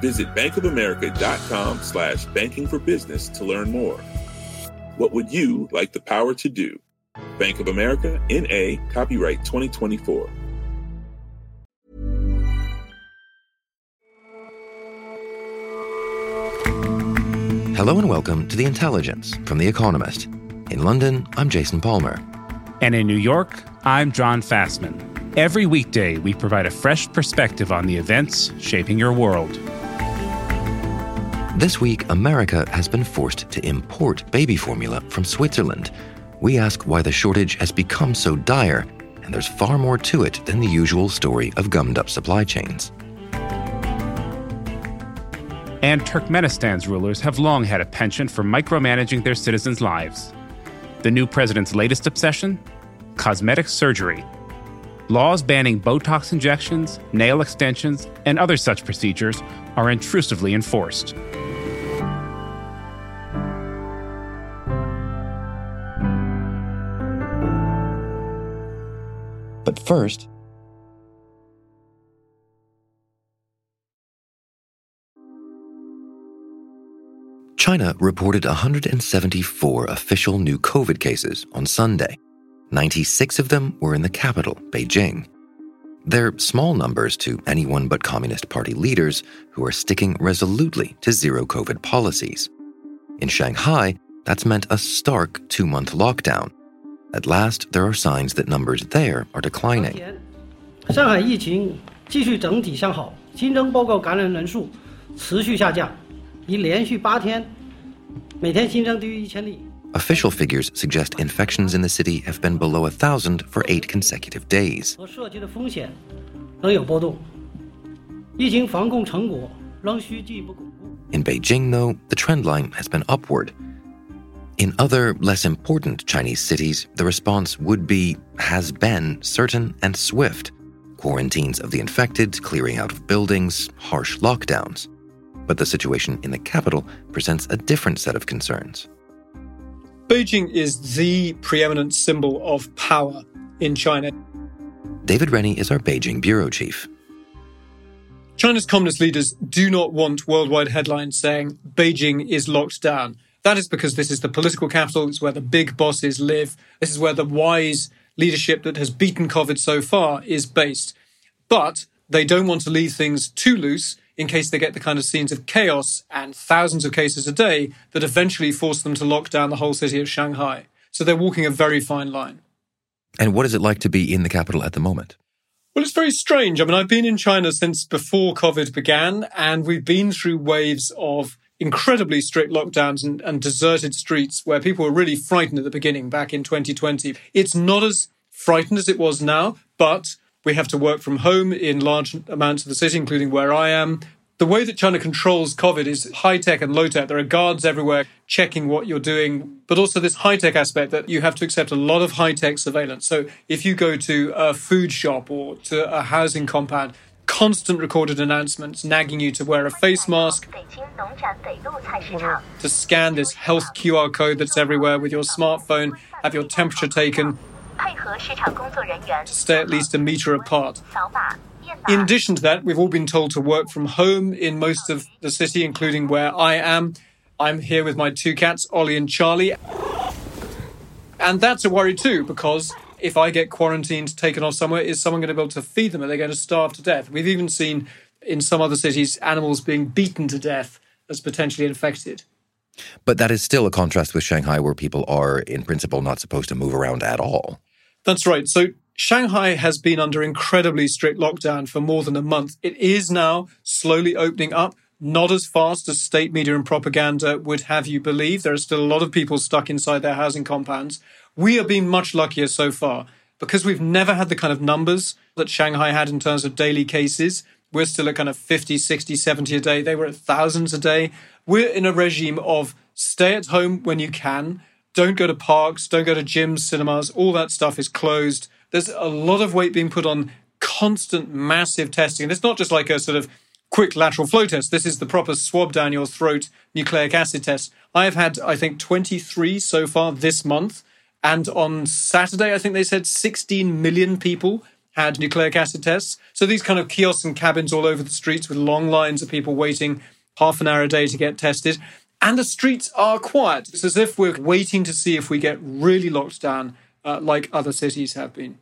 Visit bankofamerica.com slash banking for business to learn more. What would you like the power to do? Bank of America, N.A., copyright 2024. Hello and welcome to The Intelligence from The Economist. In London, I'm Jason Palmer. And in New York, I'm John Fasman. Every weekday, we provide a fresh perspective on the events shaping your world. This week, America has been forced to import baby formula from Switzerland. We ask why the shortage has become so dire, and there's far more to it than the usual story of gummed up supply chains. And Turkmenistan's rulers have long had a penchant for micromanaging their citizens' lives. The new president's latest obsession? Cosmetic surgery. Laws banning Botox injections, nail extensions, and other such procedures are intrusively enforced. But first, China reported 174 official new COVID cases on Sunday. 96 of them were in the capital, Beijing. They're small numbers to anyone but Communist Party leaders who are sticking resolutely to zero COVID policies. In Shanghai, that's meant a stark two month lockdown. At last, there are signs that numbers there are declining. 上海疫情继续整体向好，新增报告感染人数持续下降，已连续八天每天新增低于一千例。 Official figures suggest infections in the city have been below 1,000 for eight consecutive days. 和社区的风险仍有波动，疫情防控成果仍需进一步巩固。 In Beijing, though, the trend line has been upward. In other, less important Chinese cities, the response would be, has been, certain and swift quarantines of the infected, clearing out of buildings, harsh lockdowns. But the situation in the capital presents a different set of concerns. Beijing is the preeminent symbol of power in China. David Rennie is our Beijing bureau chief. China's communist leaders do not want worldwide headlines saying Beijing is locked down. That is because this is the political capital, it's where the big bosses live, this is where the wise leadership that has beaten COVID so far is based. But they don't want to leave things too loose in case they get the kind of scenes of chaos and thousands of cases a day that eventually force them to lock down the whole city of Shanghai. So they're walking a very fine line. And what is it like to be in the capital at the moment? Well, it's very strange. I mean, I've been in China since before COVID began, and we've been through waves of incredibly strict lockdowns and, and deserted streets where people were really frightened at the beginning back in 2020. It's not as frightened as it was now, but we have to work from home in large amounts of the city, including where I am. The way that China controls COVID is high tech and low tech. There are guards everywhere checking what you're doing, but also this high tech aspect that you have to accept a lot of high tech surveillance. So if you go to a food shop or to a housing compound, constant recorded announcements nagging you to wear a face mask, to scan this health QR code that's everywhere with your smartphone, have your temperature taken, to stay at least a meter apart. In addition to that, we've all been told to work from home in most of the city, including where I am. I'm here with my two cats, Ollie and Charlie. And that's a worry too, because if I get quarantined, taken off somewhere, is someone going to be able to feed them? Are they going to starve to death? We've even seen in some other cities animals being beaten to death as potentially infected. But that is still a contrast with Shanghai, where people are, in principle, not supposed to move around at all. That's right. So Shanghai has been under incredibly strict lockdown for more than a month. It is now slowly opening up, not as fast as state media and propaganda would have you believe. There are still a lot of people stuck inside their housing compounds. We have been much luckier so far because we've never had the kind of numbers that Shanghai had in terms of daily cases. We're still at kind of 50, 60, 70 a day. They were at thousands a day. We're in a regime of stay at home when you can. Don't go to parks, don't go to gyms, cinemas. All that stuff is closed. There's a lot of weight being put on constant, massive testing. And it's not just like a sort of quick lateral flow test. This is the proper swab down your throat nucleic acid test. I have had, I think, 23 so far this month. And on Saturday, I think they said 16 million people had nucleic acid tests. So these kind of kiosks and cabins all over the streets with long lines of people waiting half an hour a day to get tested. And the streets are quiet. It's as if we're waiting to see if we get really locked down uh, like other cities have been.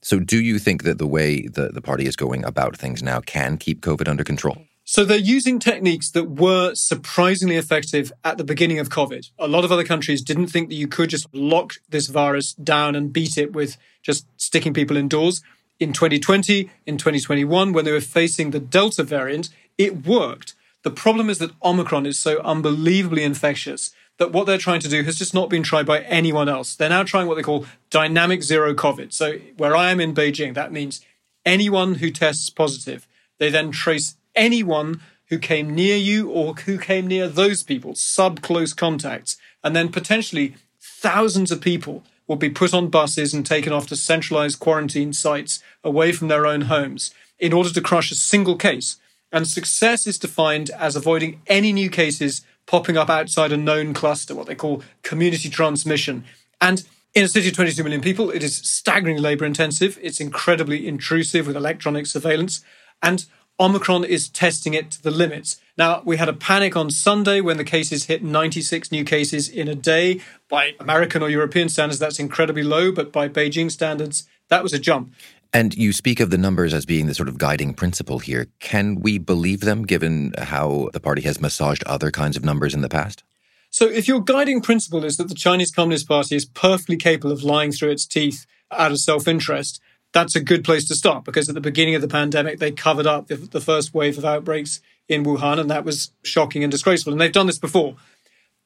So, do you think that the way the, the party is going about things now can keep COVID under control? So, they're using techniques that were surprisingly effective at the beginning of COVID. A lot of other countries didn't think that you could just lock this virus down and beat it with just sticking people indoors. In 2020, in 2021, when they were facing the Delta variant, it worked. The problem is that Omicron is so unbelievably infectious that what they're trying to do has just not been tried by anyone else. They're now trying what they call dynamic zero COVID. So, where I am in Beijing, that means anyone who tests positive, they then trace anyone who came near you or who came near those people, sub close contacts, and then potentially thousands of people will be put on buses and taken off to centralized quarantine sites away from their own homes in order to crush a single case. And success is defined as avoiding any new cases popping up outside a known cluster, what they call community transmission. And in a city of 22 million people, it is staggeringly labor intensive. It's incredibly intrusive with electronic surveillance. And Omicron is testing it to the limits. Now, we had a panic on Sunday when the cases hit 96 new cases in a day. By American or European standards, that's incredibly low, but by Beijing standards, that was a jump. And you speak of the numbers as being the sort of guiding principle here. Can we believe them given how the party has massaged other kinds of numbers in the past? So, if your guiding principle is that the Chinese Communist Party is perfectly capable of lying through its teeth out of self interest, that's a good place to start because at the beginning of the pandemic, they covered up the first wave of outbreaks in Wuhan, and that was shocking and disgraceful. And they've done this before.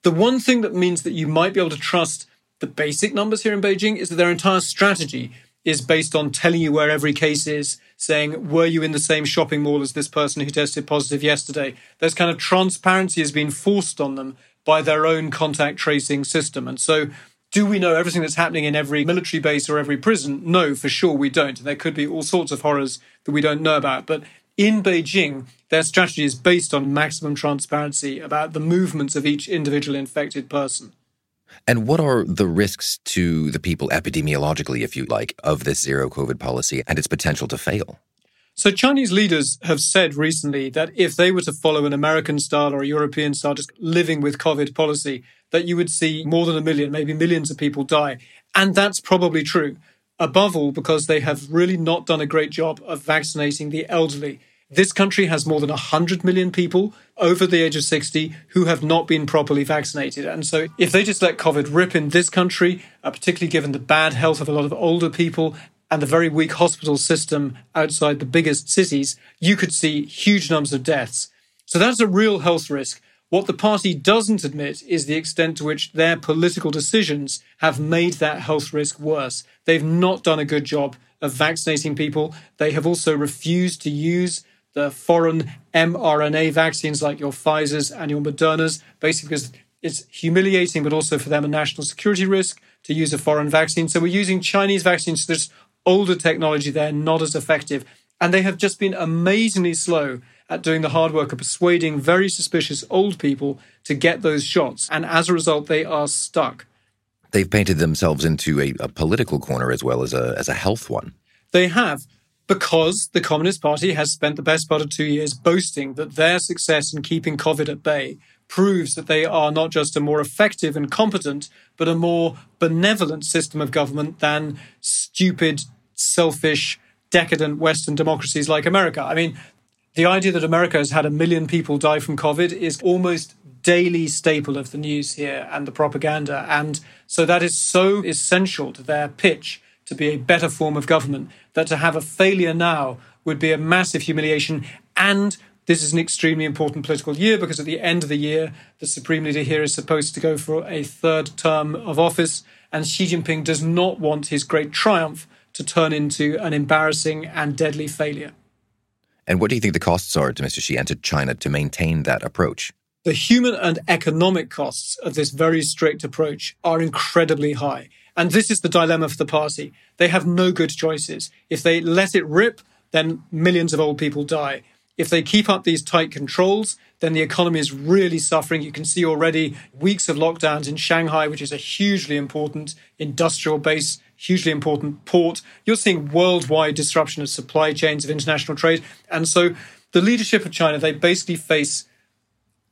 The one thing that means that you might be able to trust the basic numbers here in Beijing is that their entire strategy is based on telling you where every case is, saying, were you in the same shopping mall as this person who tested positive yesterday? There's kind of transparency has been forced on them by their own contact tracing system. And so, do we know everything that's happening in every military base or every prison? No, for sure we don't. There could be all sorts of horrors that we don't know about. But in Beijing, their strategy is based on maximum transparency about the movements of each individual infected person. And what are the risks to the people epidemiologically, if you like, of this zero COVID policy and its potential to fail? So, Chinese leaders have said recently that if they were to follow an American style or a European style, just living with COVID policy, that you would see more than a million, maybe millions of people die. And that's probably true. Above all, because they have really not done a great job of vaccinating the elderly. This country has more than 100 million people over the age of 60 who have not been properly vaccinated. And so, if they just let COVID rip in this country, uh, particularly given the bad health of a lot of older people and the very weak hospital system outside the biggest cities, you could see huge numbers of deaths. So, that's a real health risk. What the party doesn't admit is the extent to which their political decisions have made that health risk worse. They've not done a good job of vaccinating people. They have also refused to use the foreign mRNA vaccines like your Pfizer's and your Moderna's, basically because it's humiliating, but also for them a national security risk to use a foreign vaccine. So we're using Chinese vaccines. There's older technology there, not as effective. And they have just been amazingly slow at doing the hard work of persuading very suspicious old people to get those shots. And as a result, they are stuck. They've painted themselves into a, a political corner as well as a, as a health one. They have because the Communist Party has spent the best part of two years boasting that their success in keeping COVID at bay proves that they are not just a more effective and competent, but a more benevolent system of government than stupid, selfish, decadent Western democracies like America. I mean, the idea that America has had a million people die from COVID is almost daily staple of the news here and the propaganda. And so that is so essential to their pitch to be a better form of government, that to have a failure now would be a massive humiliation. And this is an extremely important political year because at the end of the year, the Supreme Leader here is supposed to go for a third term of office. And Xi Jinping does not want his great triumph to turn into an embarrassing and deadly failure. And what do you think the costs are to Mr. Xi and to China to maintain that approach? The human and economic costs of this very strict approach are incredibly high. And this is the dilemma for the party. They have no good choices. If they let it rip, then millions of old people die. If they keep up these tight controls, then the economy is really suffering. You can see already weeks of lockdowns in Shanghai, which is a hugely important industrial base, hugely important port. You're seeing worldwide disruption of supply chains of international trade. And so the leadership of China, they basically face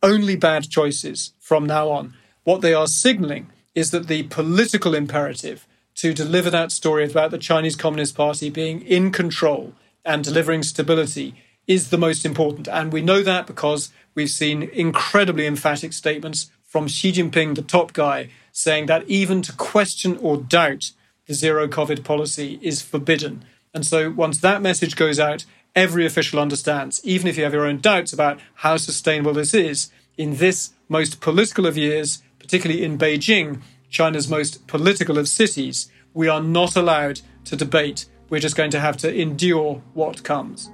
only bad choices from now on. What they are signaling is that the political imperative to deliver that story about the Chinese Communist Party being in control and delivering stability is the most important. And we know that because we've seen incredibly emphatic statements from Xi Jinping, the top guy, saying that even to question or doubt zero COVID policy is forbidden. And so once that message goes out, every official understands, even if you have your own doubts about how sustainable this is, in this most political of years, particularly in Beijing, China's most political of cities, we are not allowed to debate. We're just going to have to endure what comes.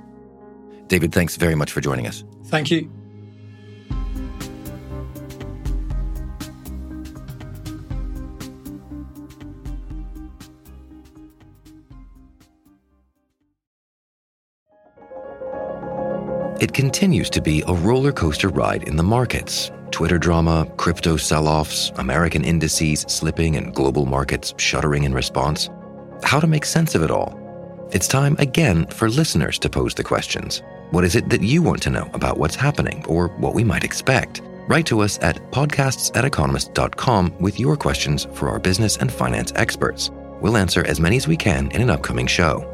David, thanks very much for joining us. Thank you. It continues to be a roller coaster ride in the markets. Twitter drama, crypto sell offs, American indices slipping, and global markets shuddering in response. How to make sense of it all? It's time again for listeners to pose the questions. What is it that you want to know about what's happening or what we might expect? Write to us at podcasts at economist.com with your questions for our business and finance experts. We'll answer as many as we can in an upcoming show.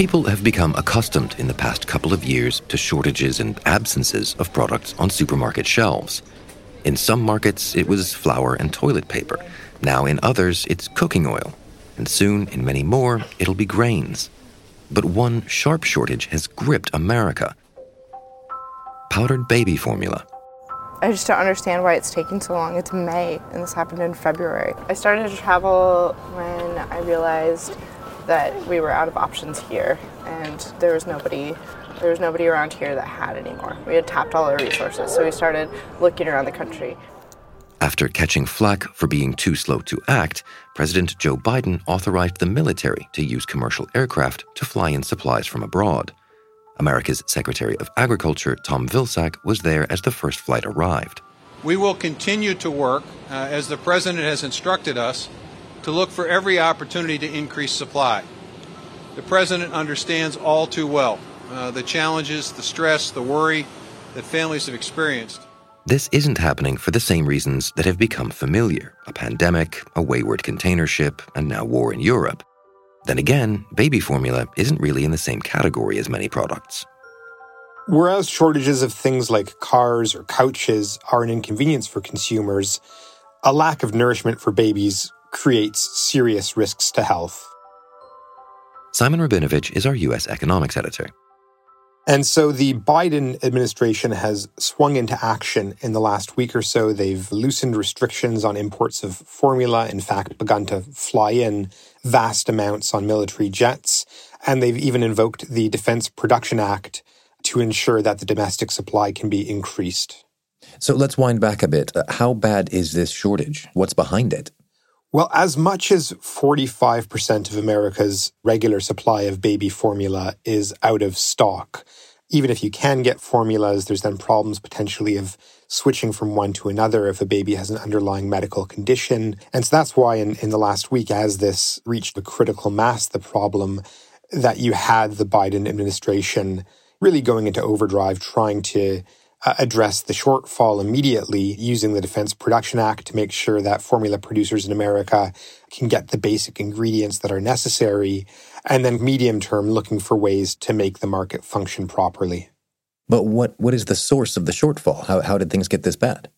People have become accustomed in the past couple of years to shortages and absences of products on supermarket shelves. In some markets, it was flour and toilet paper. Now, in others, it's cooking oil. And soon, in many more, it'll be grains. But one sharp shortage has gripped America powdered baby formula. I just don't understand why it's taking so long. It's May, and this happened in February. I started to travel when I realized that we were out of options here, and there was nobody. There was nobody around here that had any more. We had tapped all our resources, so we started looking around the country. After catching flack for being too slow to act, President Joe Biden authorized the military to use commercial aircraft to fly in supplies from abroad. America's Secretary of Agriculture, Tom Vilsack, was there as the first flight arrived. We will continue to work, uh, as the President has instructed us, to look for every opportunity to increase supply. The President understands all too well uh, the challenges, the stress, the worry that families have experienced. This isn't happening for the same reasons that have become familiar a pandemic, a wayward container ship, and now war in Europe. Then again, baby formula isn't really in the same category as many products. Whereas shortages of things like cars or couches are an inconvenience for consumers, a lack of nourishment for babies creates serious risks to health. Simon Rabinovich is our U.S. economics editor. And so the Biden administration has swung into action in the last week or so. They've loosened restrictions on imports of formula, in fact, begun to fly in vast amounts on military jets. And they've even invoked the Defense Production Act to ensure that the domestic supply can be increased. So let's wind back a bit. Uh, How bad is this shortage? What's behind it? Well, as much as 45% of America's regular supply of baby formula is out of stock. Even if you can get formulas, there's then problems potentially of switching from one to another if a baby has an underlying medical condition. And so that's why in, in the last week, as this reached a critical mass, the problem that you had the Biden administration really going into overdrive, trying to uh, address the shortfall immediately using the Defense Production Act to make sure that formula producers in America can get the basic ingredients that are necessary, and then medium term looking for ways to make the market function properly. But what, what is the source of the shortfall? How, how did things get this bad?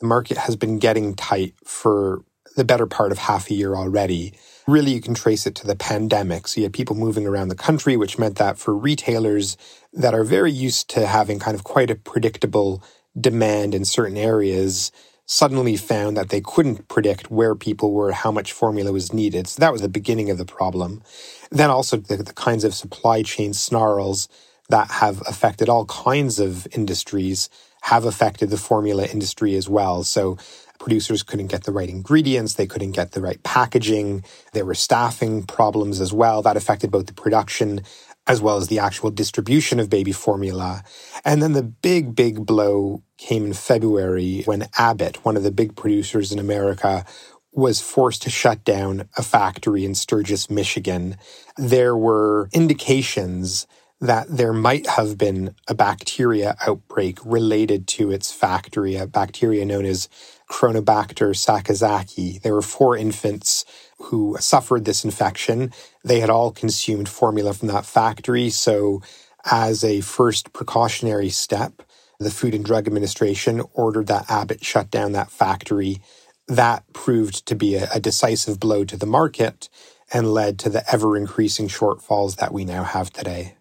The market has been getting tight for the better part of half a year already. Really, you can trace it to the pandemic. So you had people moving around the country, which meant that for retailers that are very used to having kind of quite a predictable demand in certain areas, suddenly found that they couldn't predict where people were, how much formula was needed. So that was the beginning of the problem. Then also the, the kinds of supply chain snarls that have affected all kinds of industries have affected the formula industry as well. So producers couldn't get the right ingredients, they couldn't get the right packaging, there were staffing problems as well that affected both the production as well as the actual distribution of baby formula. And then the big, big blow came in February when Abbott, one of the big producers in America, was forced to shut down a factory in Sturgis, Michigan. There were indications that there might have been a bacteria outbreak related to its factory, a bacteria known as Cronobacter sakazakii. There were four infants who suffered this infection. They had all consumed formula from that factory. So, as a first precautionary step, the Food and Drug Administration ordered that Abbott shut down that factory. That proved to be a, a decisive blow to the market and led to the ever increasing shortfalls that we now have today.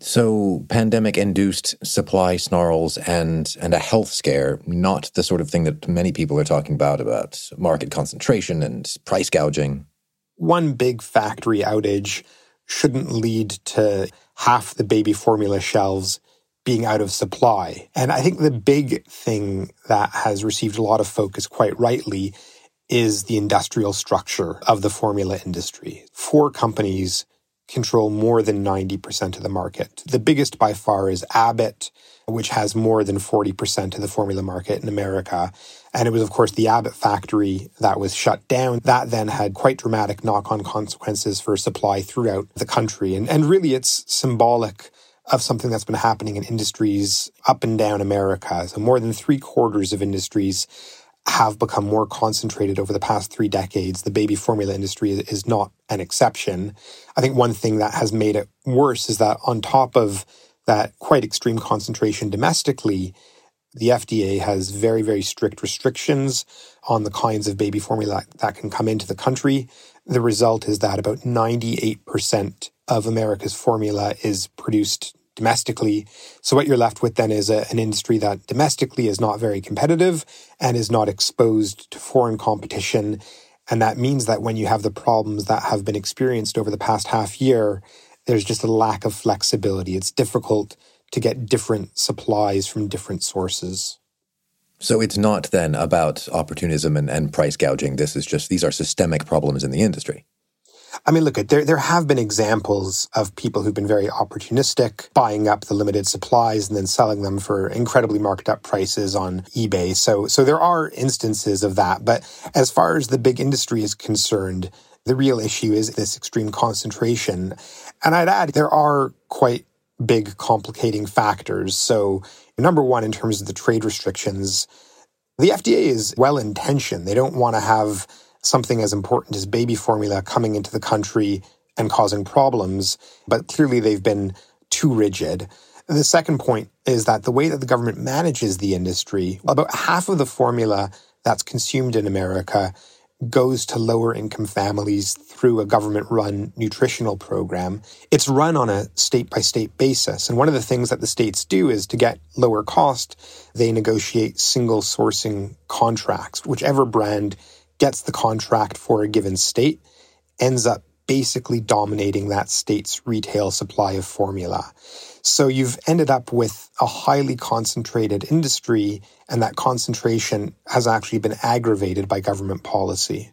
So, pandemic induced supply snarls and, and a health scare, not the sort of thing that many people are talking about, about market concentration and price gouging. One big factory outage shouldn't lead to half the baby formula shelves being out of supply. And I think the big thing that has received a lot of focus quite rightly is the industrial structure of the formula industry. Four companies control more than 90% of the market. The biggest by far is Abbott, which has more than 40% of the formula market in America. And it was, of course, the Abbott factory that was shut down. That then had quite dramatic knock on consequences for supply throughout the country. And, and really, it's symbolic of something that's been happening in industries up and down America. So, more than three quarters of industries have become more concentrated over the past three decades. The baby formula industry is not an exception. I think one thing that has made it worse is that on top of that quite extreme concentration domestically, the FDA has very, very strict restrictions on the kinds of baby formula that can come into the country. The result is that about 98% of America's formula is produced domestically. So what you're left with then is a, an industry that domestically is not very competitive and is not exposed to foreign competition. And that means that when you have the problems that have been experienced over the past half year, there's just a lack of flexibility. It's difficult to get different supplies from different sources. So it's not then about opportunism and, and price gouging. This is just, these are systemic problems in the industry. I mean, look, at there there have been examples of people who've been very opportunistic, buying up the limited supplies and then selling them for incredibly marked up prices on eBay. So so there are instances of that. But as far as the big industry is concerned, the real issue is this extreme concentration. And I'd add there are quite big complicating factors. So number one, in terms of the trade restrictions, the FDA is well intentioned. They don't want to have something as important as baby formula coming into the country and causing problems, but clearly they've been too rigid. The second point is that the way that the government manages the industry, about half of the formula that's consumed in America goes to lower income families through a government run nutritional program. It's run on a state by state basis. And one of the things that the states do is to get lower cost, they negotiate single sourcing contracts, whichever brand gets the contract for a given state, ends up basically dominating that state's retail supply of formula. So you've ended up with a highly concentrated industry, and that concentration has actually been aggravated by government policy.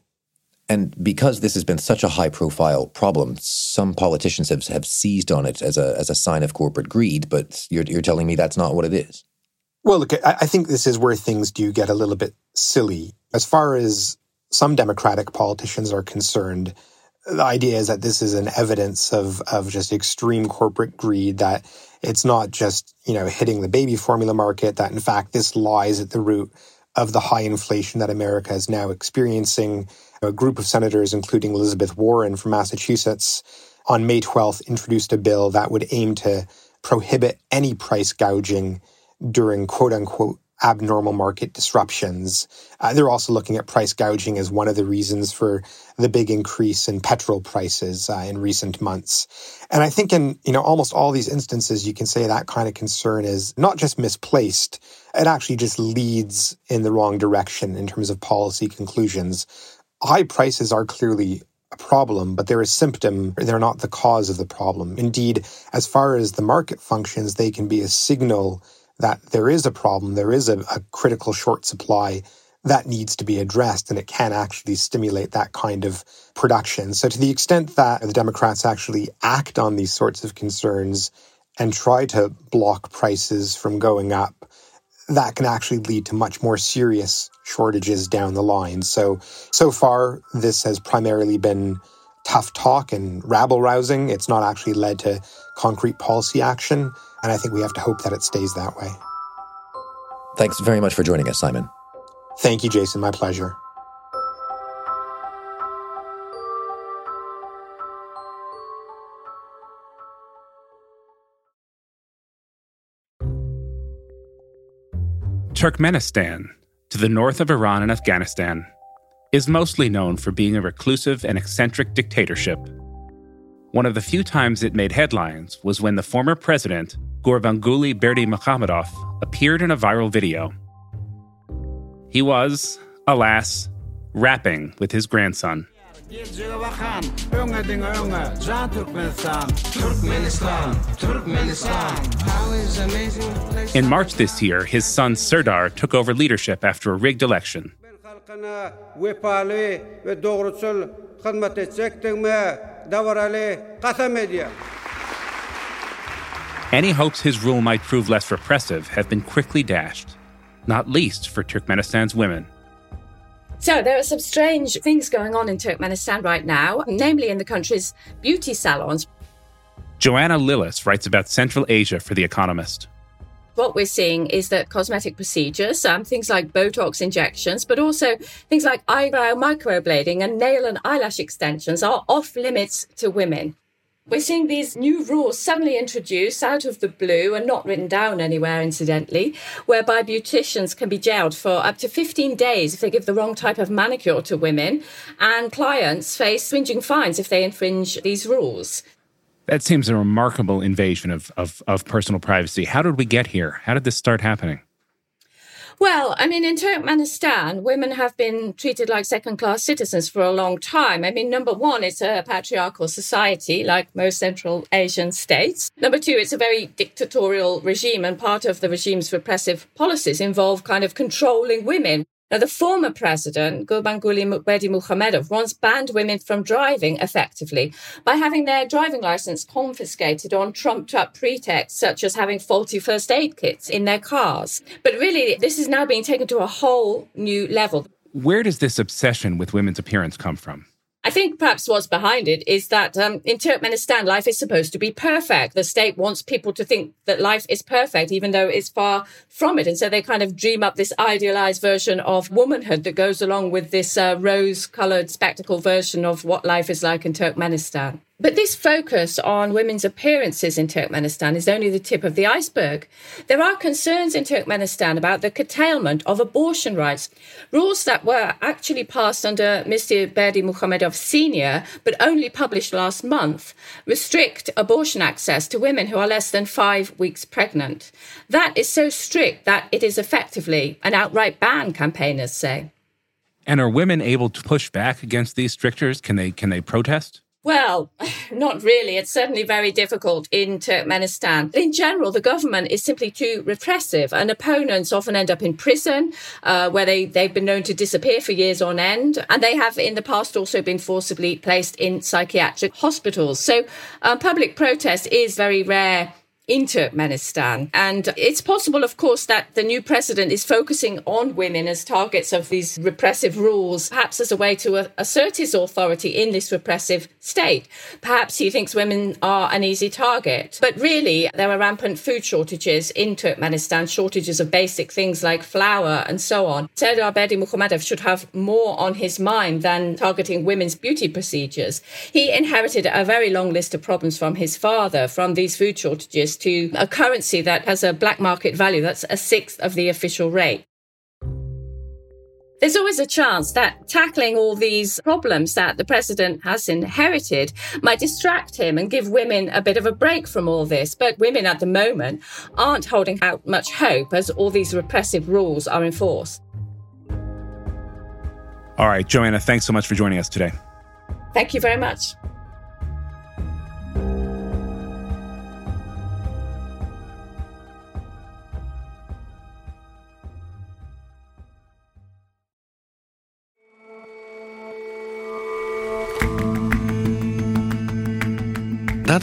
And because this has been such a high profile problem, some politicians have, have seized on it as a, as a sign of corporate greed, but you're, you're telling me that's not what it is. Well, look, I, I think this is where things do get a little bit silly. As far as some Democratic politicians are concerned, the idea is that this is an evidence of, of just extreme corporate greed, that it's not just, you know, hitting the baby formula market, that in fact this lies at the root of the high inflation that America is now experiencing. A group of senators, including Elizabeth Warren from Massachusetts, on May 12th introduced a bill that would aim to prohibit any price gouging during quote unquote abnormal market disruptions. Uh, they're also looking at price gouging as one of the reasons for the big increase in petrol prices uh, in recent months. And I think in you know almost all these instances, you can say that kind of concern is not just misplaced; it actually just leads in the wrong direction in terms of policy conclusions. High prices are clearly a problem, but they're a symptom. They're not the cause of the problem. Indeed, as far as the market functions, they can be a signal that there is a problem, there is a, a critical short supply that needs to be addressed, and it can actually stimulate that kind of production. So, to the extent that the Democrats actually act on these sorts of concerns and try to block prices from going up, that can actually lead to much more serious shortages down the line. So, so far, this has primarily been tough talk and rabble rousing. It's not actually led to concrete policy action. And I think we have to hope that it stays that way. Thanks very much for joining us, Simon. Thank you, Jason. My pleasure. Turkmenistan, to the north of Iran and Afghanistan, is mostly known for being a reclusive and eccentric dictatorship. One of the few times it made headlines was when the former president, Gurbanguly Berdimuhamedov, appeared in a viral video. He was, alas, rapping with his grandson. In March this year, his son Serdar took over leadership after a rigged election. Any hopes his rule might prove less repressive have been quickly dashed, not least for Turkmenistan's women. So, there are some strange things going on in Turkmenistan right now, namely in the country's beauty salons. Joanna Lillis writes about Central Asia for The Economist. What we're seeing is that cosmetic procedures, um, things like Botox injections, but also things like eyebrow microblading and nail and eyelash extensions are off limits to women. We're seeing these new rules suddenly introduced out of the blue and not written down anywhere, incidentally, whereby beauticians can be jailed for up to 15 days if they give the wrong type of manicure to women, and clients face swinging fines if they infringe these rules. That seems a remarkable invasion of, of, of personal privacy. How did we get here? How did this start happening? Well, I mean, in Turkmenistan, women have been treated like second class citizens for a long time. I mean, number one, it's a patriarchal society, like most Central Asian states. Number two, it's a very dictatorial regime, and part of the regime's repressive policies involve kind of controlling women. Now, the former president, Gurbanguly Berdimuhamedov, once banned women from driving effectively by having their driving license confiscated on trumped up pretexts such as having faulty first aid kits in their cars. But really, this is now being taken to a whole new level. Where does this obsession with women's appearance come from? I think perhaps what's behind it is that um, in Turkmenistan, life is supposed to be perfect. The state wants people to think that life is perfect, even though it's far from it. And so they kind of dream up this idealized version of womanhood that goes along with this uh, rose colored spectacle version of what life is like in Turkmenistan. But this focus on women's appearances in Turkmenistan is only the tip of the iceberg. There are concerns in Turkmenistan about the curtailment of abortion rights, rules that were actually passed under Mr. Berdimuhamedov Sr., but only published last month, restrict abortion access to women who are less than five weeks pregnant. That is so strict that it is effectively an outright ban, campaigners say. And are women able to push back against these strictures? Can they can they protest? Well, not really. It's certainly very difficult in Turkmenistan. In general, the government is simply too repressive, and opponents often end up in prison, uh, where they, they've been known to disappear for years on end. And they have in the past also been forcibly placed in psychiatric hospitals. So uh, public protest is very rare in Turkmenistan. And it's possible, of course, that the new president is focusing on women as targets of these repressive rules, perhaps as a way to assert his authority in this repressive state. Perhaps he thinks women are an easy target. But really, there are rampant food shortages in Turkmenistan, shortages of basic things like flour and so on. Serdar Berdimuhamedov should have more on his mind than targeting women's beauty procedures. He inherited a very long list of problems from his father, from these food shortages to a currency that has a black market value that's a sixth of the official rate. There's always a chance that tackling all these problems that the president has inherited might distract him and give women a bit of a break from all this. But women at the moment aren't holding out much hope as all these repressive rules are enforced. All right, Joanna, thanks so much for joining us today. Thank you very much.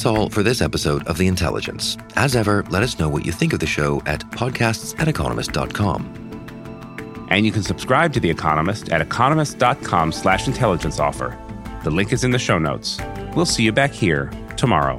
That's all for this episode of The Intelligence. As ever, let us know what you think of the show at podcasts at economist.com. And you can subscribe to The Economist at economist.com slash intelligence offer. The link is in the show notes. We'll see you back here tomorrow.